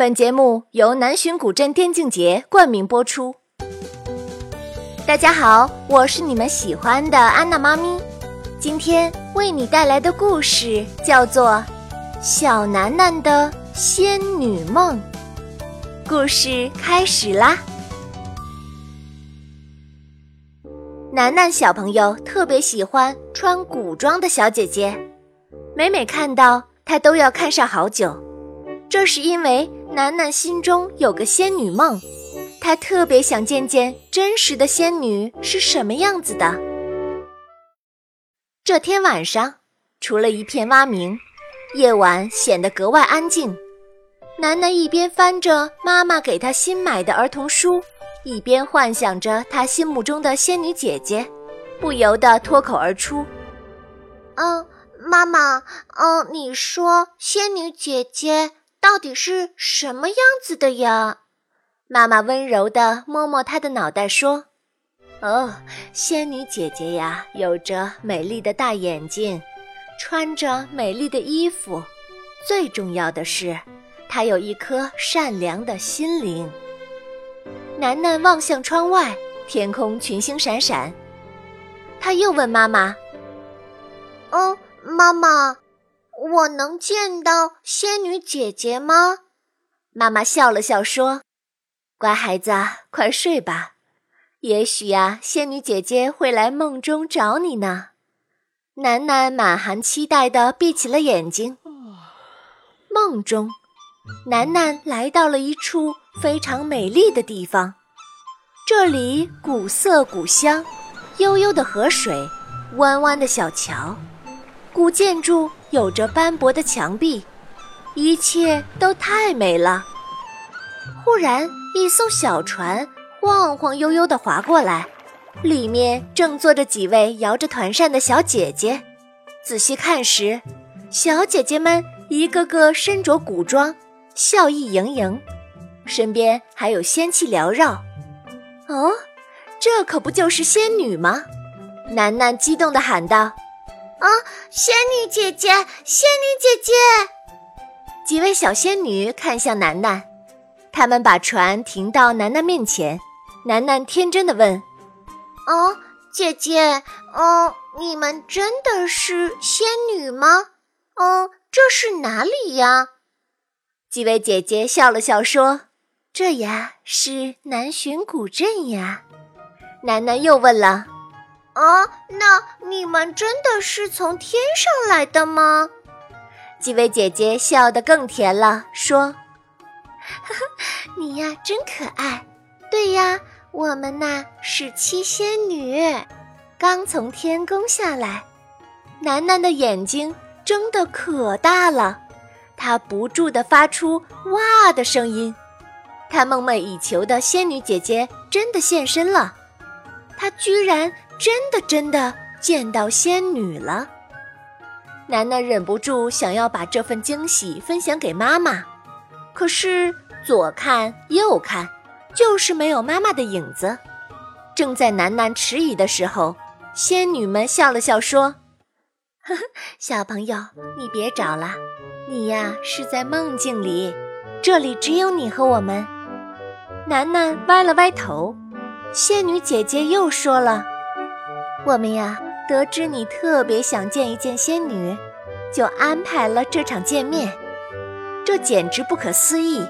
本节目由南浔古镇电竞节冠名播出。大家好，我是你们喜欢的安娜妈咪。今天为你带来的故事叫做《小楠楠的仙女梦》。故事开始啦！楠楠小朋友特别喜欢穿古装的小姐姐，每每看到她都要看上好久。这是因为。楠楠心中有个仙女梦，她特别想见见真实的仙女是什么样子的。这天晚上，除了一片蛙鸣，夜晚显得格外安静。楠楠一边翻着妈妈给她新买的儿童书，一边幻想着她心目中的仙女姐姐，不由得脱口而出：“嗯，妈妈，嗯，你说仙女姐姐。”到底是什么样子的呀？妈妈温柔地摸摸她的脑袋说：“哦，仙女姐姐呀，有着美丽的大眼睛，穿着美丽的衣服，最重要的是，她有一颗善良的心灵。”楠楠望向窗外，天空群星闪闪。他又问妈妈：“嗯，妈妈。”我能见到仙女姐姐吗？妈妈笑了笑说：“乖孩子，快睡吧。也许呀，仙女姐姐会来梦中找你呢。”楠楠满含期待地闭起了眼睛。梦中，楠楠来到了一处非常美丽的地方。这里古色古香，悠悠的河水，弯弯的小桥，古建筑。有着斑驳的墙壁，一切都太美了。忽然，一艘小船晃晃悠悠地划过来，里面正坐着几位摇着团扇的小姐姐。仔细看时，小姐姐们一个个身着古装，笑意盈盈，身边还有仙气缭绕。哦，这可不就是仙女吗？楠楠激动地喊道。啊，仙女姐姐，仙女姐姐！几位小仙女看向楠楠，他们把船停到楠楠面前。楠楠天真的问：“哦，姐姐，哦，你们真的是仙女吗？哦，这是哪里呀？”几位姐姐笑了笑说：“这呀是南浔古镇呀。”楠楠又问了。啊，那你们真的是从天上来的吗？几位姐姐笑得更甜了，说：“呵呵，你呀真可爱。对呀，我们呐是七仙女，刚从天宫下来。”楠楠的眼睛睁得可大了，她不住地发出“哇”的声音。她梦寐以求的仙女姐姐真的现身了，她居然。真的真的见到仙女了，楠楠忍不住想要把这份惊喜分享给妈妈，可是左看右看，就是没有妈妈的影子。正在楠楠迟疑的时候，仙女们笑了笑说：“呵呵，小朋友，你别找了，你呀是在梦境里，这里只有你和我们。”楠楠歪了歪头，仙女姐姐又说了。我们呀，得知你特别想见一见仙女，就安排了这场见面。这简直不可思议！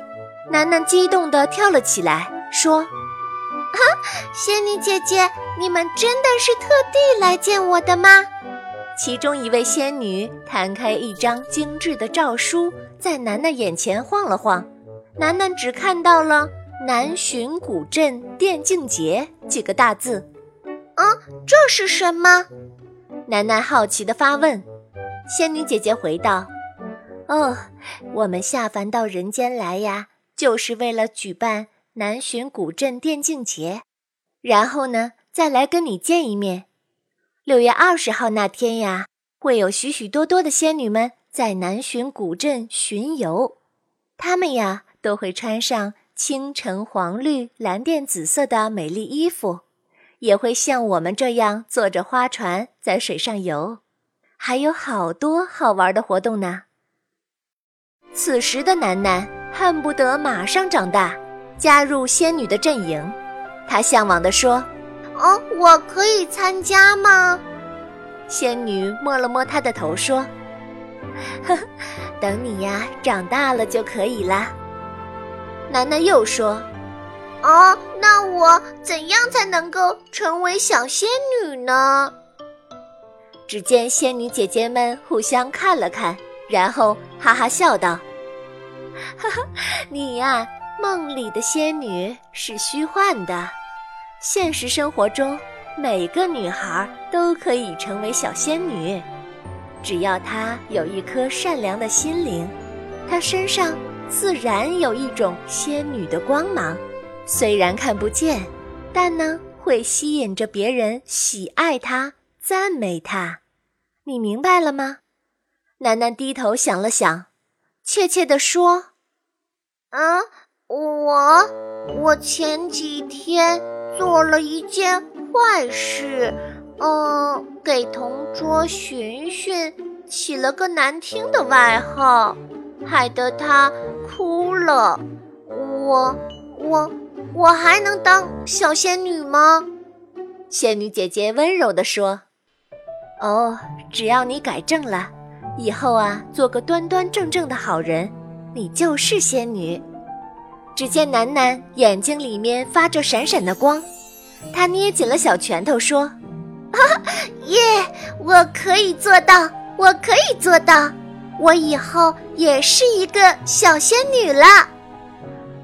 楠楠激动地跳了起来，说：“啊，仙女姐姐，你们真的是特地来见我的吗？”其中一位仙女摊开一张精致的诏书，在楠楠眼前晃了晃，楠楠只看到了“南浔古镇电竞节”几个大字。啊，这是什么？楠楠好奇地发问。仙女姐姐回道：“哦，我们下凡到人间来呀，就是为了举办南浔古镇电竞节，然后呢，再来跟你见一面。六月二十号那天呀，会有许许多多的仙女们在南浔古镇巡游，她们呀，都会穿上青橙黄绿蓝靛紫色的美丽衣服。”也会像我们这样坐着花船在水上游，还有好多好玩的活动呢。此时的楠楠恨不得马上长大，加入仙女的阵营。她向往地说：“哦，我可以参加吗？”仙女摸了摸她的头说：“呵呵，等你呀长大了就可以啦。”楠楠又说：“哦，那我怎样才能够成为小仙女呢？”只见仙女姐姐们互相看了看，然后哈哈笑道：“哈哈，你呀，梦里的仙女是虚幻的，现实生活中每个女孩都可以成为小仙女，只要她有一颗善良的心灵，她身上。”自然有一种仙女的光芒，虽然看不见，但呢会吸引着别人喜爱她、赞美她。你明白了吗？楠楠低头想了想，怯怯地说：“啊，我我前几天做了一件坏事，嗯，给同桌寻寻起了个难听的外号。”害得她哭了，我我我还能当小仙女吗？仙女姐姐温柔地说：“哦，只要你改正了，以后啊，做个端端正正的好人，你就是仙女。”只见楠楠眼睛里面发着闪闪的光，她捏紧了小拳头说：“啊，耶！我可以做到，我可以做到。”我以后也是一个小仙女了。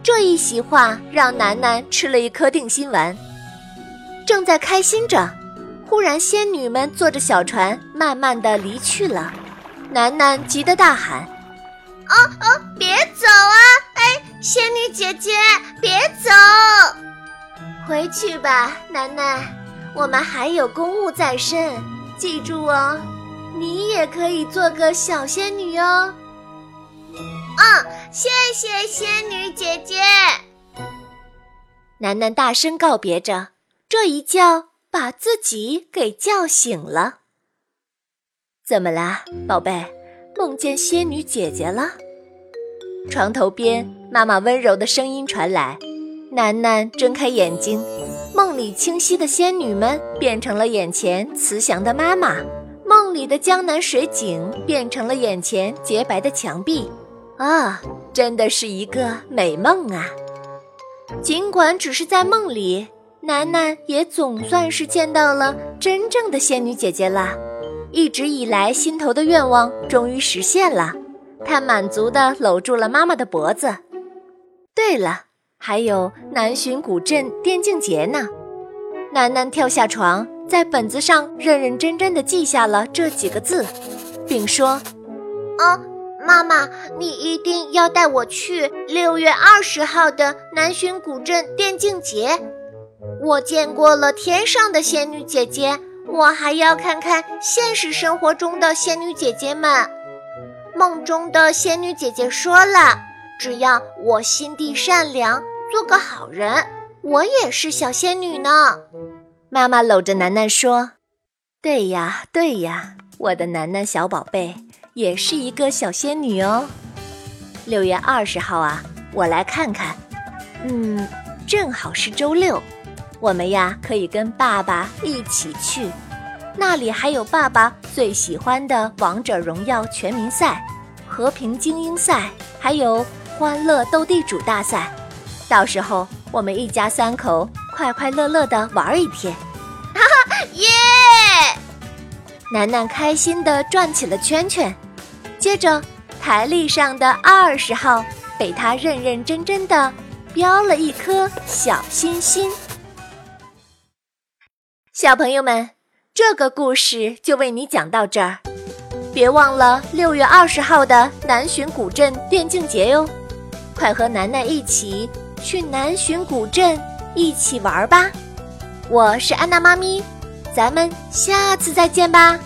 这一席话让楠楠吃了一颗定心丸。正在开心着，忽然仙女们坐着小船慢慢的离去了。楠楠急得大喊：“哦哦，别走啊！哎，仙女姐姐，别走！回去吧，楠楠，我们还有公务在身，记住哦。”你也可以做个小仙女哦。嗯，谢谢仙女姐姐。楠楠大声告别着，这一觉把自己给叫醒了。怎么啦，宝贝？梦见仙女姐姐了？床头边，妈妈温柔的声音传来。楠楠睁开眼睛，梦里清晰的仙女们变成了眼前慈祥的妈妈。梦里的江南水景变成了眼前洁白的墙壁，啊，真的是一个美梦啊！尽管只是在梦里，楠楠也总算是见到了真正的仙女姐姐了。一直以来心头的愿望终于实现了，她满足地搂住了妈妈的脖子。对了，还有南浔古镇电竞节呢。楠楠跳下床。在本子上认认真真的记下了这几个字，并说：“啊，妈妈，你一定要带我去六月二十号的南浔古镇电竞节。我见过了天上的仙女姐姐，我还要看看现实生活中的仙女姐姐们。梦中的仙女姐姐说了，只要我心地善良，做个好人，我也是小仙女呢。”妈妈搂着楠楠说：“对呀，对呀，我的楠楠小宝贝也是一个小仙女哦。六月二十号啊，我来看看。嗯，正好是周六，我们呀可以跟爸爸一起去，那里还有爸爸最喜欢的王者荣耀全民赛、和平精英赛，还有欢乐斗地主大赛。到时候我们一家三口快快乐乐的玩一天。”哈哈耶！楠楠开心的转起了圈圈，接着台历上的二十号被他认认真真的标了一颗小心心。小朋友们，这个故事就为你讲到这儿，别忘了六月二十号的南浔古镇电竞节哟！快和楠楠一起去南浔古镇一起玩吧！我是安娜妈咪。咱们下次再见吧。